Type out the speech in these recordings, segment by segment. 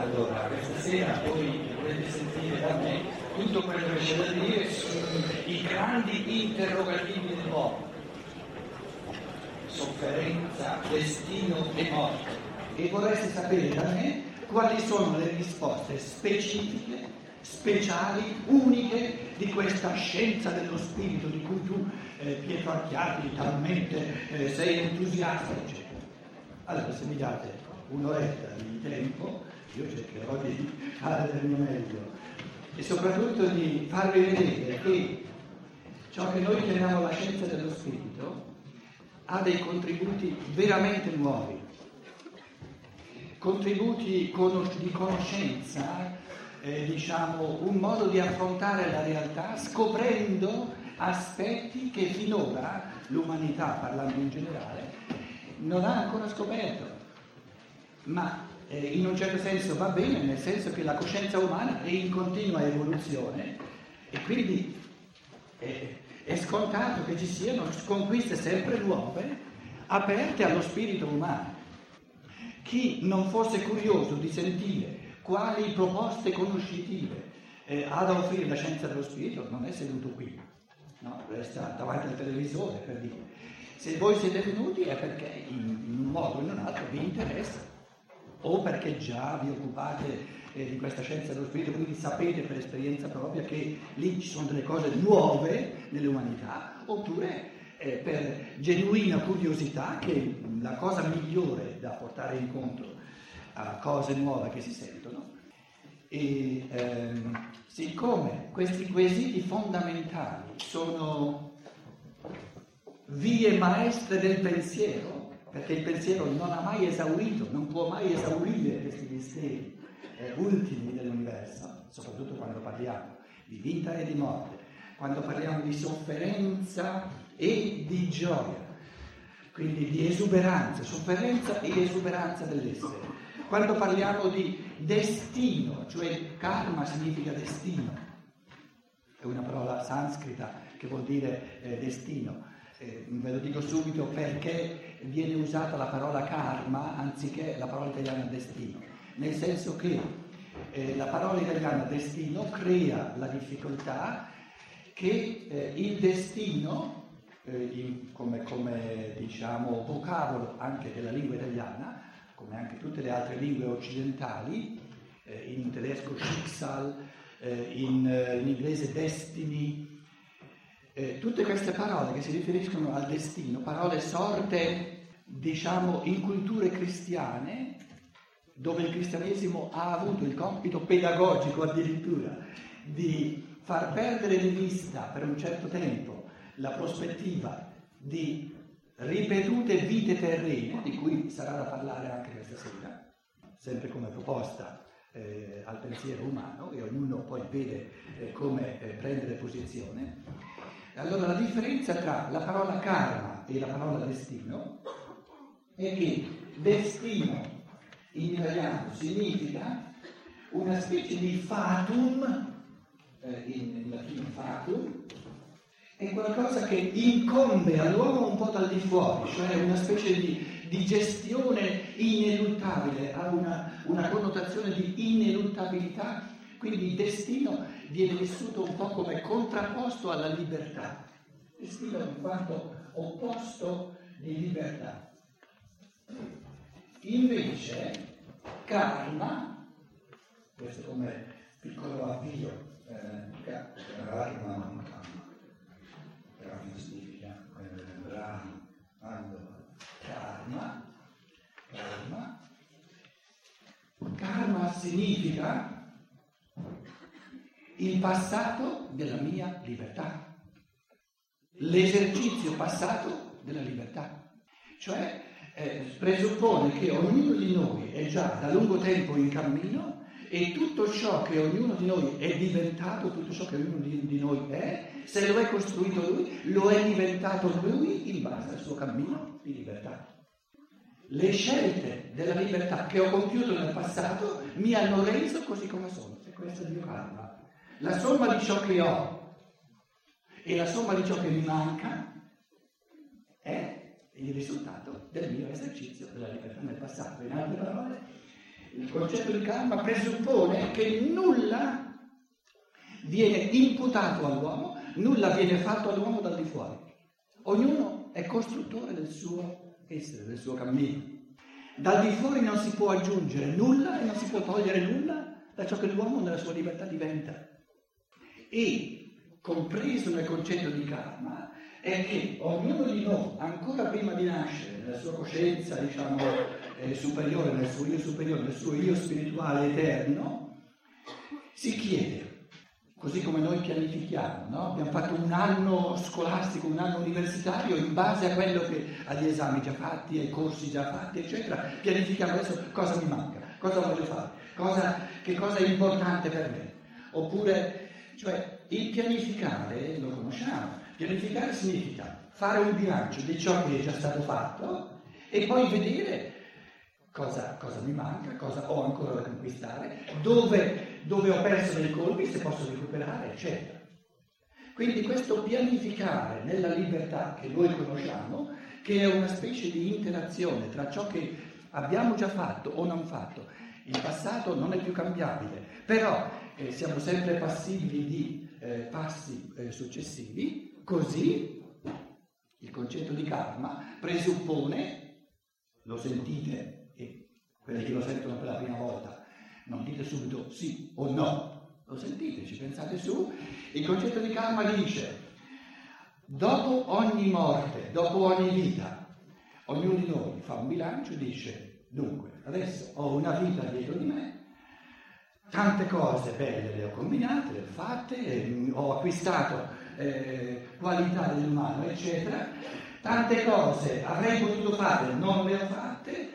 Allora, questa sera voi potete sentire da me tutto quello che c'è da dire sui grandi interrogativi dell'uomo. Sofferenza, destino e morte. E vorreste sapere da me quali sono le risposte specifiche, speciali, uniche di questa scienza dello spirito di cui tu, eh, Pietro Archiati, talmente eh, sei entusiasta, eccetera. Allora, se mi date un'oretta di tempo, io cercherò di fare del mio meglio e soprattutto di farvi vedere che ciò che noi chiamiamo la scienza dello spirito ha dei contributi veramente nuovi, contributi di conoscenza, eh, diciamo, un modo di affrontare la realtà scoprendo aspetti che finora l'umanità, parlando in generale, non ha ancora scoperto. Ma eh, in un certo senso va bene, nel senso che la coscienza umana è in continua evoluzione e quindi eh, è scontato che ci siano conquiste sempre nuove aperte allo spirito umano. Chi non fosse curioso di sentire quali proposte conoscitive eh, ha da offrire la scienza dello spirito non è seduto qui, no? resta davanti al televisore per dire. Se voi siete venuti è perché in un modo o in un altro vi interessa o perché già vi occupate eh, di questa scienza dello spirito, quindi sapete per esperienza propria che lì ci sono delle cose nuove nell'umanità, oppure eh, per genuina curiosità che la cosa migliore da portare incontro a cose nuove che si sentono. E ehm, siccome questi quesiti fondamentali sono vie maestre del pensiero, perché il pensiero non ha mai esaurito, non può mai esaurire questi misteri eh, ultimi dell'universo, soprattutto quando parliamo di vita e di morte, quando parliamo di sofferenza e di gioia, quindi di esuberanza, sofferenza e esuberanza dell'essere. Quando parliamo di destino, cioè karma significa destino, è una parola sanscrita che vuol dire eh, destino, eh, ve lo dico subito perché viene usata la parola karma anziché la parola italiana destino, nel senso che eh, la parola italiana destino crea la difficoltà che eh, il destino, eh, in, come, come diciamo vocabolo anche della lingua italiana, come anche tutte le altre lingue occidentali, eh, in tedesco Schicksal, in, in inglese destiny, eh, tutte queste parole che si riferiscono al destino, parole sorte, diciamo, in culture cristiane, dove il cristianesimo ha avuto il compito pedagogico addirittura di far perdere di vista per un certo tempo la prospettiva di ripetute vite terrene, di cui sarà da parlare anche questa sera, sempre come proposta eh, al pensiero umano, e ognuno poi vede eh, come eh, prendere posizione. Allora la differenza tra la parola karma e la parola destino è che destino in italiano significa una specie di fatum, eh, in, in latino fatum, è qualcosa che incombe all'uomo un po' dal di fuori, cioè una specie di, di gestione ineluttabile, ha una, una connotazione di ineluttabilità quindi il destino viene vissuto un po' come contrapposto alla libertà. Destino in quanto opposto di libertà. Invece, karma, questo come piccolo avvio, eh, karma, karma significa eh, brani, karma, karma, karma significa il passato della mia libertà, l'esercizio passato della libertà. Cioè eh, presuppone che ognuno di noi è già da lungo tempo in cammino e tutto ciò che ognuno di noi è diventato, tutto ciò che ognuno di, di noi è, se lo è costruito lui, lo è diventato lui in base al suo cammino di libertà. Le scelte della libertà che ho compiuto nel passato mi hanno reso così come sono, e questo è il mio karma. La somma di ciò che ho e la somma di ciò che mi manca è il risultato del mio esercizio della libertà nel passato. In altre parole, il concetto di karma presuppone che nulla viene imputato all'uomo, nulla viene fatto all'uomo dal di fuori. Ognuno è costruttore del suo essere, del suo cammino. Dal di fuori non si può aggiungere nulla e non si può togliere nulla da ciò che l'uomo nella sua libertà diventa. E, compreso nel concetto di karma, è che ognuno di noi, ancora prima di nascere, nella sua coscienza, diciamo, eh, superiore, nel suo io superiore, nel suo io spirituale eterno, si chiede così come noi pianifichiamo, no? abbiamo fatto un anno scolastico, un anno universitario in base a quello che, agli esami già fatti, ai corsi già fatti, eccetera, pianifichiamo adesso cosa mi manca, cosa voglio fare, cosa, che cosa è importante per me. Oppure, cioè, il pianificare lo conosciamo, pianificare significa fare un bilancio di ciò che è già stato fatto e poi vedere cosa, cosa mi manca, cosa ho ancora da conquistare, dove, dove ho perso dei colpi, se posso recuperare, eccetera. Quindi questo pianificare nella libertà che noi conosciamo, che è una specie di interazione tra ciò che abbiamo già fatto o non fatto, il passato non è più cambiabile, però eh, siamo sempre passibili di eh, passi eh, successivi, così il concetto di karma presuppone, lo sentite quelli che lo sentono per la prima volta, non dite subito sì o no, lo sentite, ci pensate su, il concetto di karma dice, dopo ogni morte, dopo ogni vita, ognuno di noi fa un bilancio e dice, dunque, adesso ho una vita dietro di me, tante cose belle le ho combinate, le ho fatte, ho acquistato eh, qualità dell'umano, eccetera, tante cose avrei potuto fare, non le ho fatte,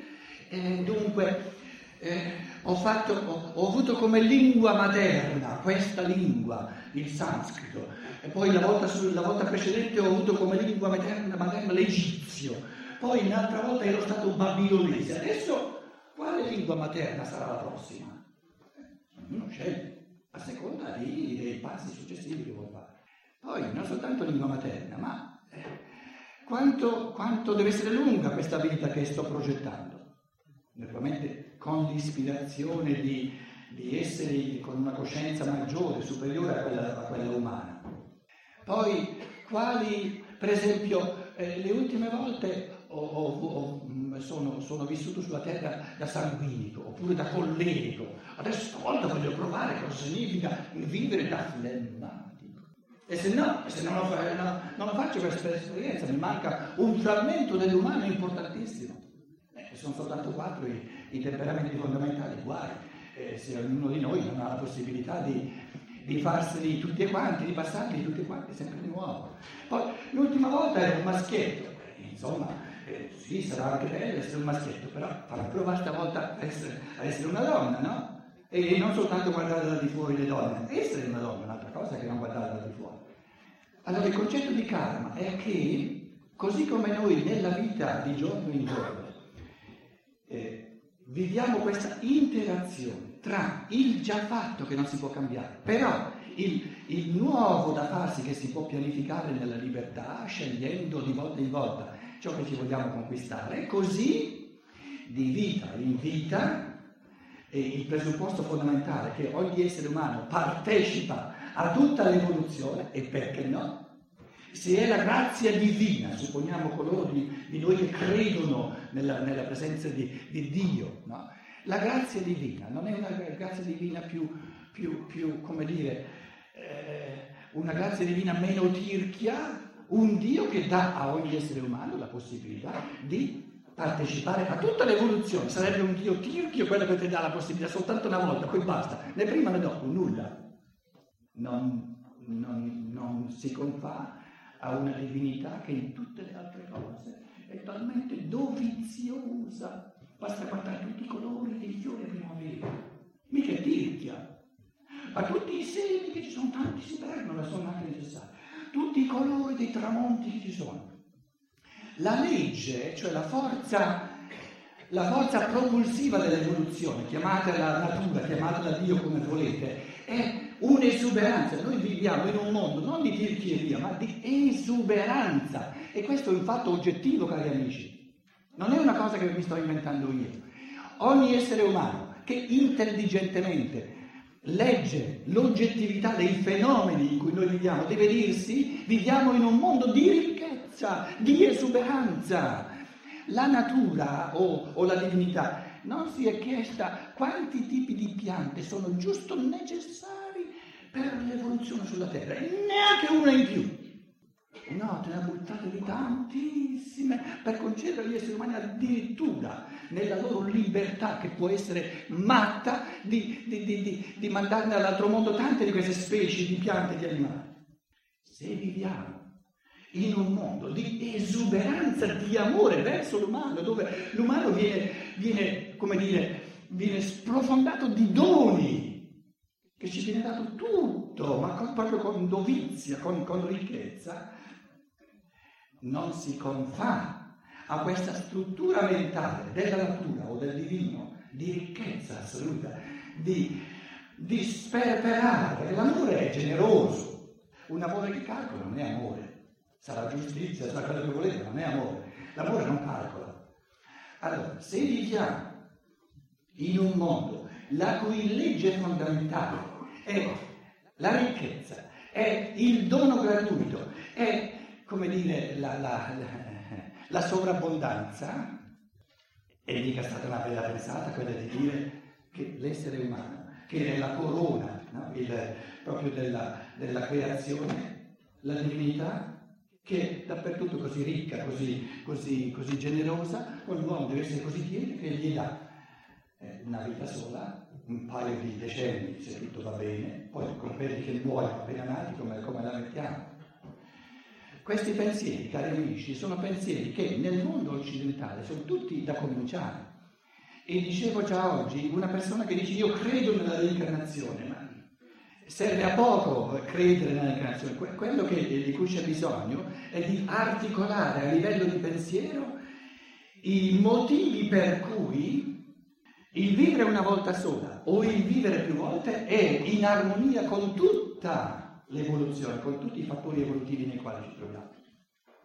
eh, dunque, eh, ho, fatto, ho, ho, avuto come lingua materna questa lingua, il sanscrito, e poi la volta, la volta precedente ho avuto come lingua materna, materna l'egizio, poi un'altra volta ero stato babilonese. Adesso quale lingua materna sarà la prossima? Ognuno sceglie, a seconda dei, dei passi successivi che vuole fare. Poi non soltanto lingua materna, ma eh, quanto, quanto deve essere lunga questa vita che sto progettando? naturalmente con l'ispirazione di, di, essere con una coscienza maggiore, superiore a quella, a quella umana. Poi, quali, per esempio, eh, le ultime volte ho, ho, ho, sono, sono, vissuto sulla terra da sanguinico oppure da collerico, adesso stavolta voglio provare cosa significa vivere da flemmatico. E se no, se non lo, no, non lo faccio questa esperienza, mi manca un frammento dell'umano importantissimo sono soltanto quattro i, i temperamenti fondamentali, guai, eh, se ognuno di noi non ha la possibilità di, di farseli tutti quanti, di passarli tutti quanti sempre di nuovo. Poi l'ultima volta era un maschietto, insomma, eh, sì, sarà anche bello essere un maschietto, però farà provare stavolta a essere, a essere una donna, no? E non soltanto guardare da di fuori le donne, essere una donna è un'altra cosa che non guardare da di fuori. Allora il concetto di karma è che, così come noi nella vita di giorno in giorno eh, viviamo questa interazione tra il già fatto che non si può cambiare, però il, il, nuovo da farsi che si può pianificare nella libertà, scegliendo di volta in volta ciò che ci vogliamo conquistare, così di vita in vita il presupposto fondamentale che ogni essere umano partecipa a tutta l'evoluzione e perché no? se è la grazia divina, supponiamo coloro di, di noi che credono nella, nella presenza di, di Dio, no? la grazia divina non è una grazia divina più, più, più come dire, eh, una grazia divina meno tirchia, un Dio che dà a ogni essere umano la possibilità di partecipare a tutta l'evoluzione. Sarebbe un Dio tirchio quello che ti dà la possibilità soltanto una volta, poi basta, né prima né dopo, nulla. Non, non, non si confà a una divinità che in tutte le altre cose è talmente doviziosa. Basta guardare tutti i colori dei fiori a primavera, mica tirchia. A tutti i semi che ci sono, tanti si perdono sono anche necessari. Tutti i colori dei tramonti che ci sono. La legge, cioè la forza, la forza propulsiva dell'evoluzione, chiamatela natura, chiamatela Dio come volete, è un'esuberanza. Noi viviamo in un mondo non di tirchieria, ma di esuberanza. E questo è un fatto oggettivo, cari amici. Non è una cosa che mi sto inventando io. Ogni essere umano che intelligentemente legge l'oggettività dei fenomeni in cui noi viviamo, deve dirsi viviamo in un mondo di ricchezza, di esuberanza. La natura o, o la divinità non si è chiesta quanti tipi di piante sono giusto necessari per l'evoluzione sulla Terra, neanche una in più. No, te ne ha buttate di tantissime per concedere agli esseri umani addirittura nella loro libertà, che può essere matta, di, di, di, di mandarne all'altro mondo tante di queste specie di piante e di animali. Se viviamo in un mondo di esuberanza di amore verso l'umano, dove l'umano viene, viene, come dire, viene sprofondato di doni, che ci viene dato tutto, ma con, proprio con dovizia, con, con ricchezza, non si confà a questa struttura mentale della natura o del divino di ricchezza assoluta, di, di sperperare. L'amore è generoso, un amore che calcola non è amore, sarà giustizia, sarà quello che volete, ma non è amore. L'amore non calcola. Allora, se viviamo in un mondo la cui legge fondamentale è la ricchezza, è il dono gratuito, è come dire, la, la, la, la sovrabbondanza, è mica stata una bella pensata quella di dire che l'essere umano, che è la corona no? Il, proprio della, della, creazione, la divinità, che è dappertutto così ricca, così, così, così generosa, l'uomo deve essere così pieno che gli dà eh, una vita sola, un paio di decenni se tutto va bene, poi quelli che muoiono appena nati come, come la mettiamo. Questi pensieri, cari amici, sono pensieri che nel mondo occidentale sono tutti da cominciare. E dicevo già oggi, una persona che dice io credo nella reincarnazione, ma serve a poco credere nella reincarnazione. Quello che, di cui c'è bisogno è di articolare a livello di pensiero i motivi per cui il vivere una volta sola o il vivere più volte è in armonia con tutta l'evoluzione, con tutti i fattori evolutivi nei quali ci troviamo.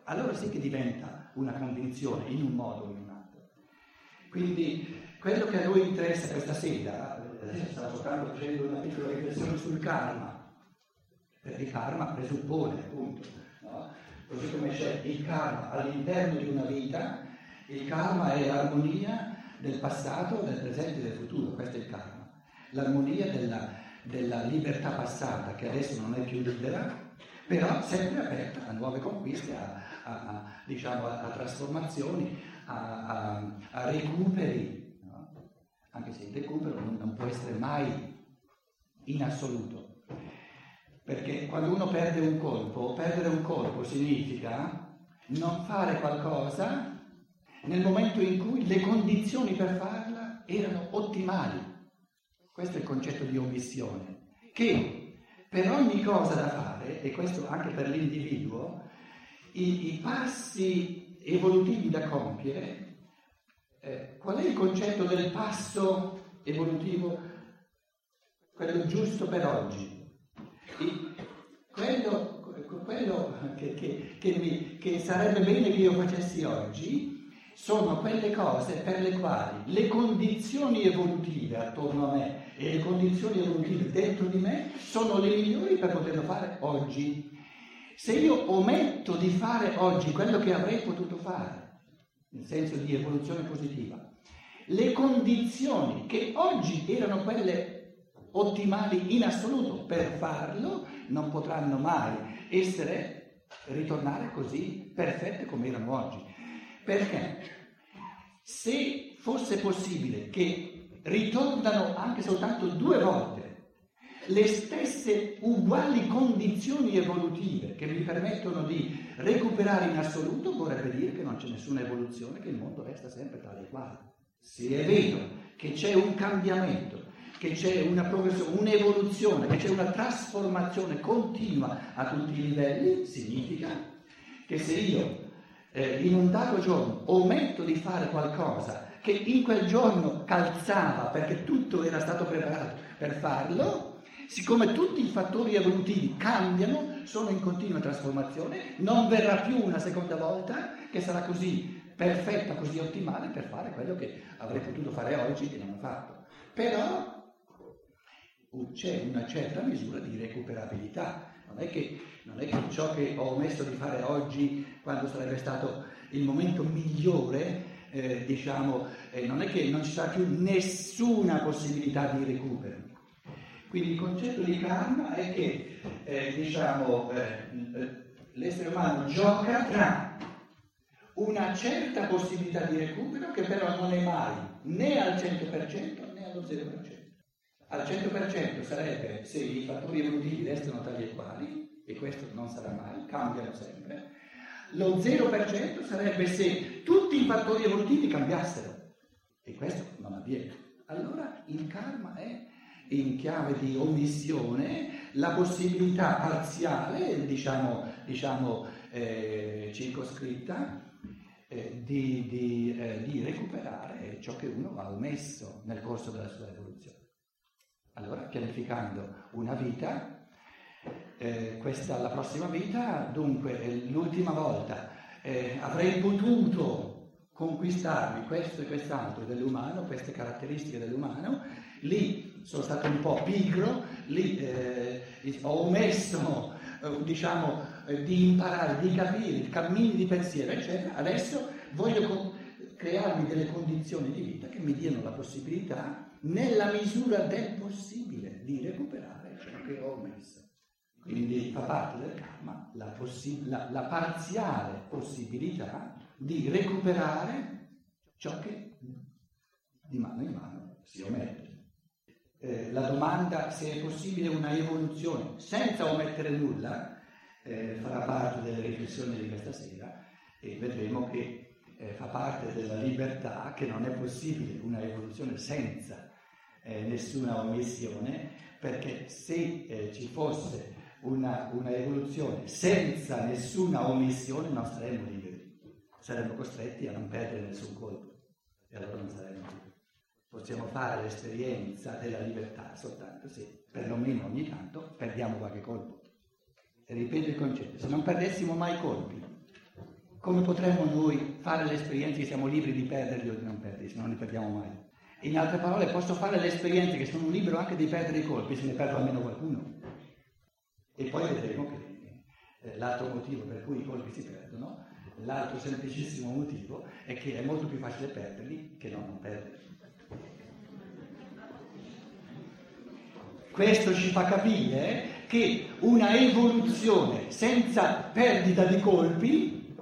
Allora sì che diventa una convinzione in un modo o in un altro. Quindi quello che a noi interessa questa sera, adesso eh, stavo soltanto facendo una piccola riflessione sul karma, perché il karma presuppone appunto, no? così come c'è il karma all'interno di una vita, il karma è l'armonia del passato, del presente e del futuro, questo è il karma, l'armonia della, della libertà passata che adesso non è più libera, però sempre aperta a nuove conquiste, a, a, a, diciamo, a trasformazioni, a, recuperi, no? anche se il recupero non, non può essere mai in assoluto. Perché quando uno perde un colpo, perdere un colpo significa non fare qualcosa nel momento in cui le condizioni per farla erano ottimali. Questo è il concetto di omissione, che per ogni cosa da fare, e questo anche per l'individuo, i, i passi evolutivi da compiere, eh, qual è il concetto del passo evolutivo, quello giusto per oggi? E quello, quello che, che, che, mi, che sarebbe bene che io facessi oggi sono quelle cose per le quali le condizioni evolutive attorno a me e le condizioni evolutive dentro di me sono le migliori per poterlo fare oggi. Se io ometto di fare oggi quello che avrei potuto fare, nel senso di evoluzione positiva, le condizioni che oggi erano quelle ottimali in assoluto per farlo non potranno mai essere ritornare così perfette come erano oggi. Perché se fosse possibile che ritornano anche soltanto due volte le stesse uguali condizioni evolutive che mi permettono di recuperare in assoluto, vorrebbe dire che non c'è nessuna evoluzione, che il mondo resta sempre tale e quale. Se è vero che c'è un cambiamento, che c'è una progressione, un'evoluzione, che c'è una trasformazione continua a tutti i livelli, significa che se io eh, in un dato giorno ometto di fare qualcosa che in quel giorno calzava perché tutto era stato preparato per farlo, siccome tutti i fattori evolutivi cambiano, sono in continua trasformazione, non verrà più una seconda volta che sarà così perfetta, così ottimale per fare quello che avrei potuto fare oggi e non ho fatto. però c'è una certa misura di recuperabilità. Non è, che, non è che ciò che ho omesso di fare oggi, quando sarebbe stato il momento migliore, eh, diciamo, eh, non è che non ci sarà più nessuna possibilità di recupero. Quindi il concetto di karma è che, eh, diciamo, eh, l'essere umano gioca tra una certa possibilità di recupero che però non è mai né al 100% né allo 0%. Al 100% sarebbe se i fattori evolutivi restano tali e quali, e questo non sarà mai, cambiano sempre. Lo 0% sarebbe se tutti i fattori evolutivi cambiassero, e questo non avviene. Allora il karma è in chiave di omissione la possibilità parziale, diciamo, diciamo eh, circoscritta, eh, di, di, eh, di recuperare ciò che uno ha omesso nel corso della sua evoluzione. Allora, pianificando una vita, eh, questa la prossima vita, dunque l'ultima volta. Eh, avrei potuto conquistarmi questo e quest'altro dell'umano, queste caratteristiche dell'umano, lì sono stato un po' pigro, lì eh, ho omesso eh, diciamo, eh, di imparare, di capire i cammini di pensiero, eccetera, adesso voglio co- crearmi delle condizioni di vita che mi diano la possibilità, nella misura del possibile, di recuperare ciò che ho omesso. Quindi fa parte del karma la, possi- la, la parziale possibilità di recuperare ciò che di mano in mano si omette. Eh, la domanda se è possibile una evoluzione senza omettere nulla eh, farà parte delle riflessioni di questa sera e vedremo che eh, fa parte della libertà che non è possibile una evoluzione senza eh, nessuna omissione perché se eh, ci fosse una, una evoluzione senza nessuna omissione non saremmo liberi saremmo costretti a non perdere nessun colpo e allora non saremmo più. Possiamo fare l'esperienza della libertà soltanto se perlomeno ogni tanto perdiamo qualche colpo. E ripeto il concetto, se non perdessimo mai colpi, come potremmo noi fare l'esperienza che siamo liberi di perderli o di non perderli se non li perdiamo mai? In altre parole, posso fare l'esperienza che sono libero anche di perdere i colpi se ne perdo almeno qualcuno. E poi vedremo che eh, l'altro motivo per cui i colpi si perdono L'altro semplicissimo motivo è che è molto più facile perderli che non perderli. Questo ci fa capire che una evoluzione senza perdita di colpi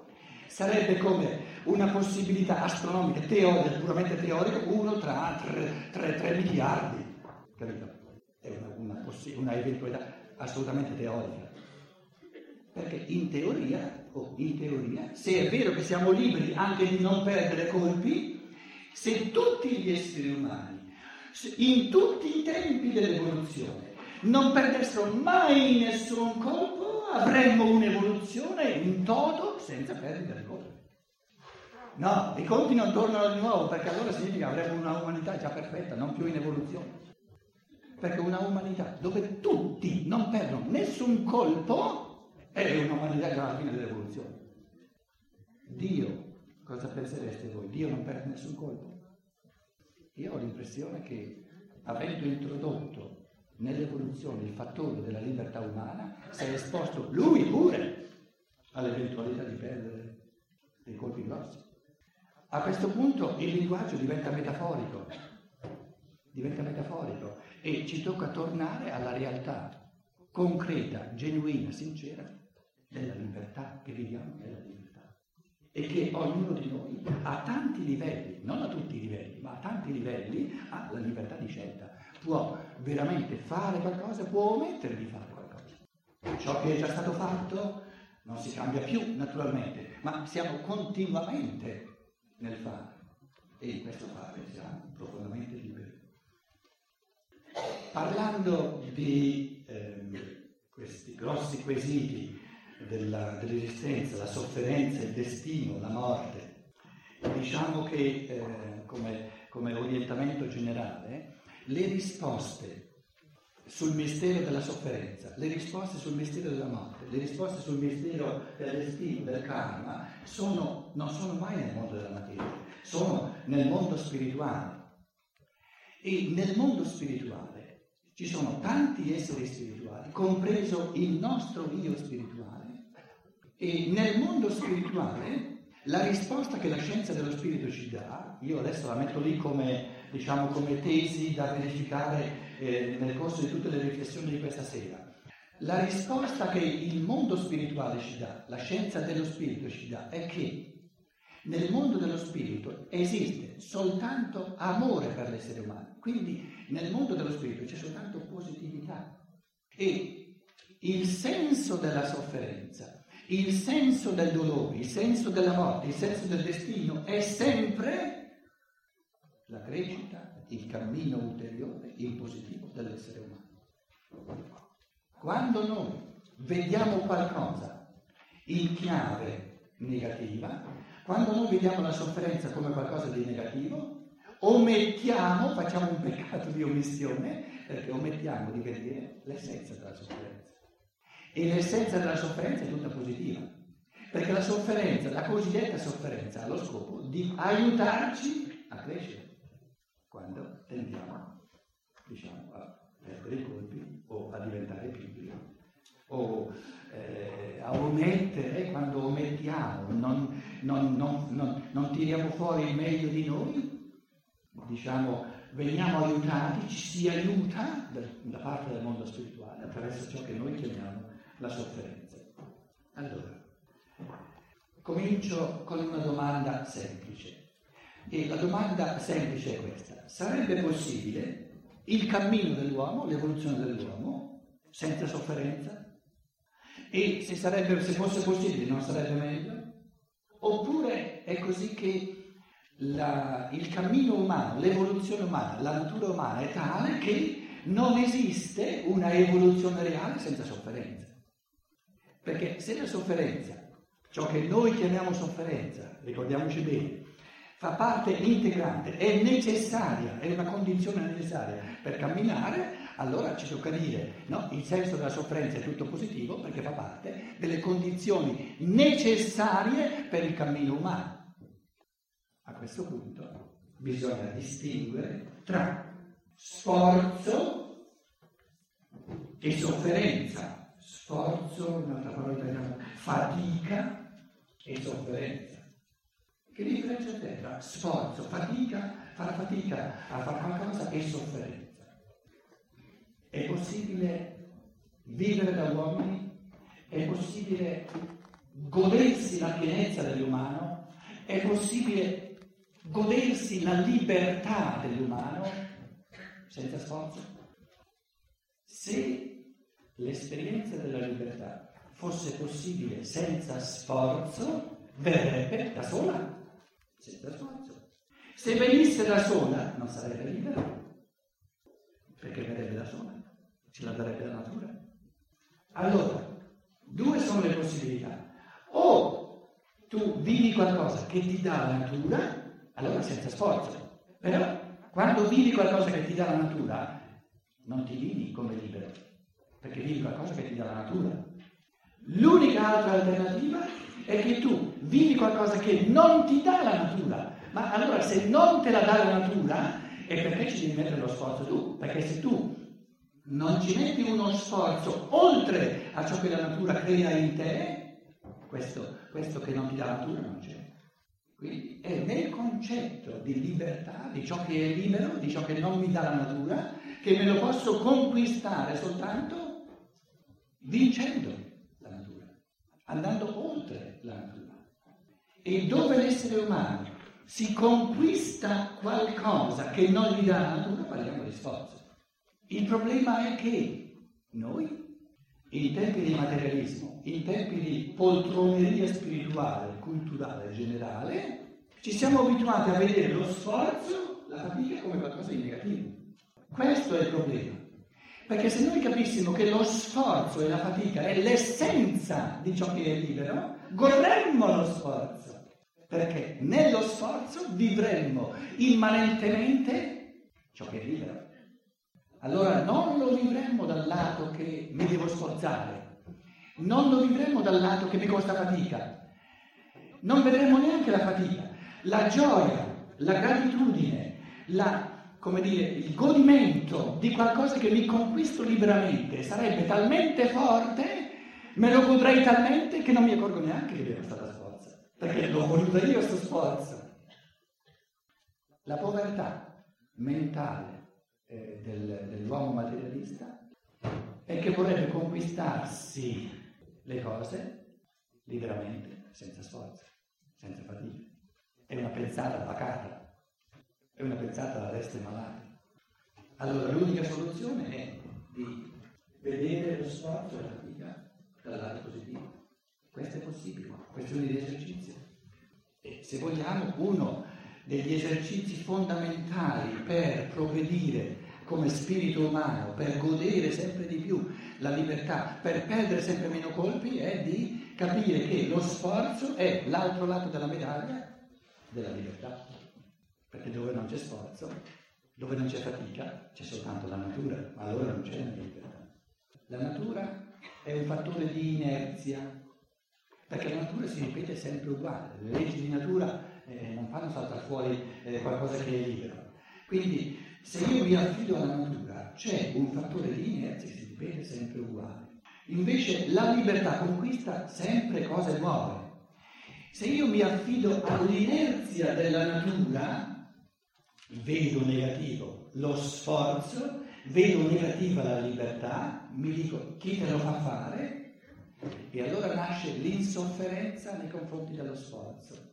sarebbe come una possibilità astronomica, teorica, puramente teorica, uno tra 3 miliardi. Capito? È una, una, una eventualità assolutamente teorica. Perché in teoria, o in teoria, se è vero che siamo liberi anche di non perdere colpi, se tutti gli esseri umani, in tutti i tempi dell'evoluzione, non perdessero mai nessun colpo, avremmo un'evoluzione in toto senza perdere colpi. No, i colpi non tornano di nuovo perché allora significa che avremo una umanità già perfetta, non più in evoluzione. Perché una umanità dove tutti non perdono nessun colpo è un'umanità già alla fine dell'evoluzione. Dio, cosa pensereste voi? Dio non perde nessun colpo? Io ho l'impressione che avendo introdotto nell'evoluzione il fattore della libertà umana, si è esposto lui pure all'eventualità di perdere dei colpi grossi. A questo punto il linguaggio diventa metaforico, diventa metaforico e ci tocca tornare alla realtà concreta, genuina, sincera della libertà, che viviamo nella libertà. E che ognuno di noi a tanti livelli, non a tutti i livelli, ma a tanti livelli ha la libertà di scelta. Può veramente fare qualcosa, può omettere di fare qualcosa. Ciò che è già stato fatto non si cambia più naturalmente, ma siamo continuamente nel fare. E in questo fare siamo profondamente liberi. Parlando di ehm, questi grossi quesiti della, dell'esistenza, la sofferenza, il destino, la morte. Diciamo che eh, come, come orientamento generale le risposte sul mistero della sofferenza, le risposte sul mistero della morte, le risposte sul mistero del destino, del karma, sono, non sono mai nel mondo della materia, sono nel mondo spirituale. E nel mondo spirituale ci sono tanti esseri spirituali, compreso il nostro io spirituale, e nel mondo spirituale la risposta che la scienza dello spirito ci dà, io adesso la metto lì come, diciamo, come tesi da verificare eh, nel corso di tutte le riflessioni di questa sera, la risposta che il mondo spirituale ci dà, la scienza dello spirito ci dà, è che nel mondo dello spirito esiste soltanto amore per l'essere umano, quindi nel mondo dello spirito c'è soltanto positività e il senso della sofferenza il senso del dolore, il senso della morte, il senso del destino è sempre la crescita, il cammino ulteriore, il positivo dell'essere umano. Quando noi vediamo qualcosa in chiave negativa, quando noi vediamo la sofferenza come qualcosa di negativo, omettiamo, facciamo un peccato di omissione, perché omettiamo di vedere l'essenza della sofferenza. E l'essenza della sofferenza è tutta positiva, perché la sofferenza, la cosiddetta sofferenza, ha lo scopo di aiutarci a crescere quando tendiamo, diciamo, a perdere i colpi o a diventare piccoli o eh, a omettere quando omettiamo, non, non, non, non, tiriamo fuori il meglio di noi, diciamo veniamo aiutati, ci si aiuta da parte del mondo spirituale attraverso ciò che noi chiamiamo la sofferenza. Allora, comincio con una domanda semplice. E la domanda semplice è questa. Sarebbe possibile il cammino dell'uomo, l'evoluzione dell'uomo, senza sofferenza? E se, sarebbe, se fosse possibile non sarebbe meglio? Oppure è così che la, il cammino umano, l'evoluzione umana, la natura umana è tale che non esiste una evoluzione reale senza sofferenza? Perché se la sofferenza, ciò che noi chiamiamo sofferenza, ricordiamoci bene, fa parte integrante, è necessaria, è una condizione necessaria per camminare, allora ci tocca dire, no, il senso della sofferenza è tutto positivo perché fa parte delle condizioni necessarie per il cammino umano. A questo punto bisogna distinguere tra sforzo e sofferenza sforzo, un'altra parola italiana, fatica e sofferenza. Che differenza c'è tra sforzo, fatica, fare fatica a fare qualcosa e sofferenza? È possibile vivere da uomini? È possibile godersi la pienezza dell'umano? È possibile godersi la libertà dell'umano senza sforzo? Se l'esperienza della libertà fosse possibile senza sforzo, verrebbe da sola, senza sforzo. Se venisse da sola, non sarebbe libera, perché verrebbe da sola, ce la darebbe la natura. Allora, due sono le possibilità. O tu vivi qualcosa che ti dà la natura, allora senza sforzo. Però quando vivi qualcosa che ti dà la natura, non ti vivi come libero perché vivi qualcosa che ti dà la natura. L'unica altra alternativa è che tu vivi qualcosa che non ti dà la natura, ma allora se non te la dà la natura è perché ci devi mettere lo sforzo tu, perché se tu non ci metti uno sforzo oltre a ciò che la natura crea in te, questo, questo che non ti dà la natura non c'è. Quindi è nel concetto di libertà, di ciò che è libero, di ciò che non mi dà la natura, che me lo posso conquistare soltanto vincendo la natura, andando oltre la natura. E dove l'essere umano si conquista qualcosa che non gli dà la natura, parliamo di sforzo. Il problema è che noi, in tempi di materialismo, in tempi di poltroneria spirituale, culturale generale, ci siamo abituati a vedere lo sforzo, la fatica come qualcosa di negativo. Questo è il problema. Perché se noi capissimo che lo sforzo e la fatica è l'essenza di ciò che è libero, godremmo lo sforzo. Perché nello sforzo vivremmo immanentemente ciò che è libero. Allora non lo vivremmo dal lato che mi devo sforzare, non lo vivremmo dal lato che mi costa fatica, non vedremo neanche la fatica, la gioia, la gratitudine, la dire, il godimento di qualcosa che mi conquisto liberamente. Sarebbe talmente forte, me lo godrei talmente che non mi accorgo neanche che abbiamo stata sforza, perché l'ho voluto io questo sforzo. La povertà mentale eh, del, dell'uomo materialista è che vorrebbe conquistarsi le cose liberamente, senza sforzo, senza fatica. È una pensata pacata è una pensata da reste malate. Allora l'unica soluzione è di vedere lo sforzo e la fatica dal lato positivo. Questo è possibile, questione di esercizio. E se vogliamo, uno degli esercizi fondamentali per progredire come spirito umano, per godere sempre di più la libertà, per perdere sempre meno colpi, è di capire che lo sforzo è l'altro lato della medaglia della libertà perché dove non c'è sforzo, dove non c'è fatica, c'è soltanto la natura, ma allora non c'è la libertà. La natura è un fattore di inerzia, perché la natura si ripete sempre uguale, le leggi di natura eh, non fanno saltare fuori eh, qualcosa che è libero. Quindi se io mi affido alla natura c'è un fattore di inerzia che si ripete sempre uguale. Invece la libertà conquista sempre cose nuove. Se io mi affido all'inerzia della natura, vedo negativo lo sforzo, vedo negativa la libertà, mi dico chi te lo fa fare e allora nasce l'insofferenza nei confronti dello sforzo.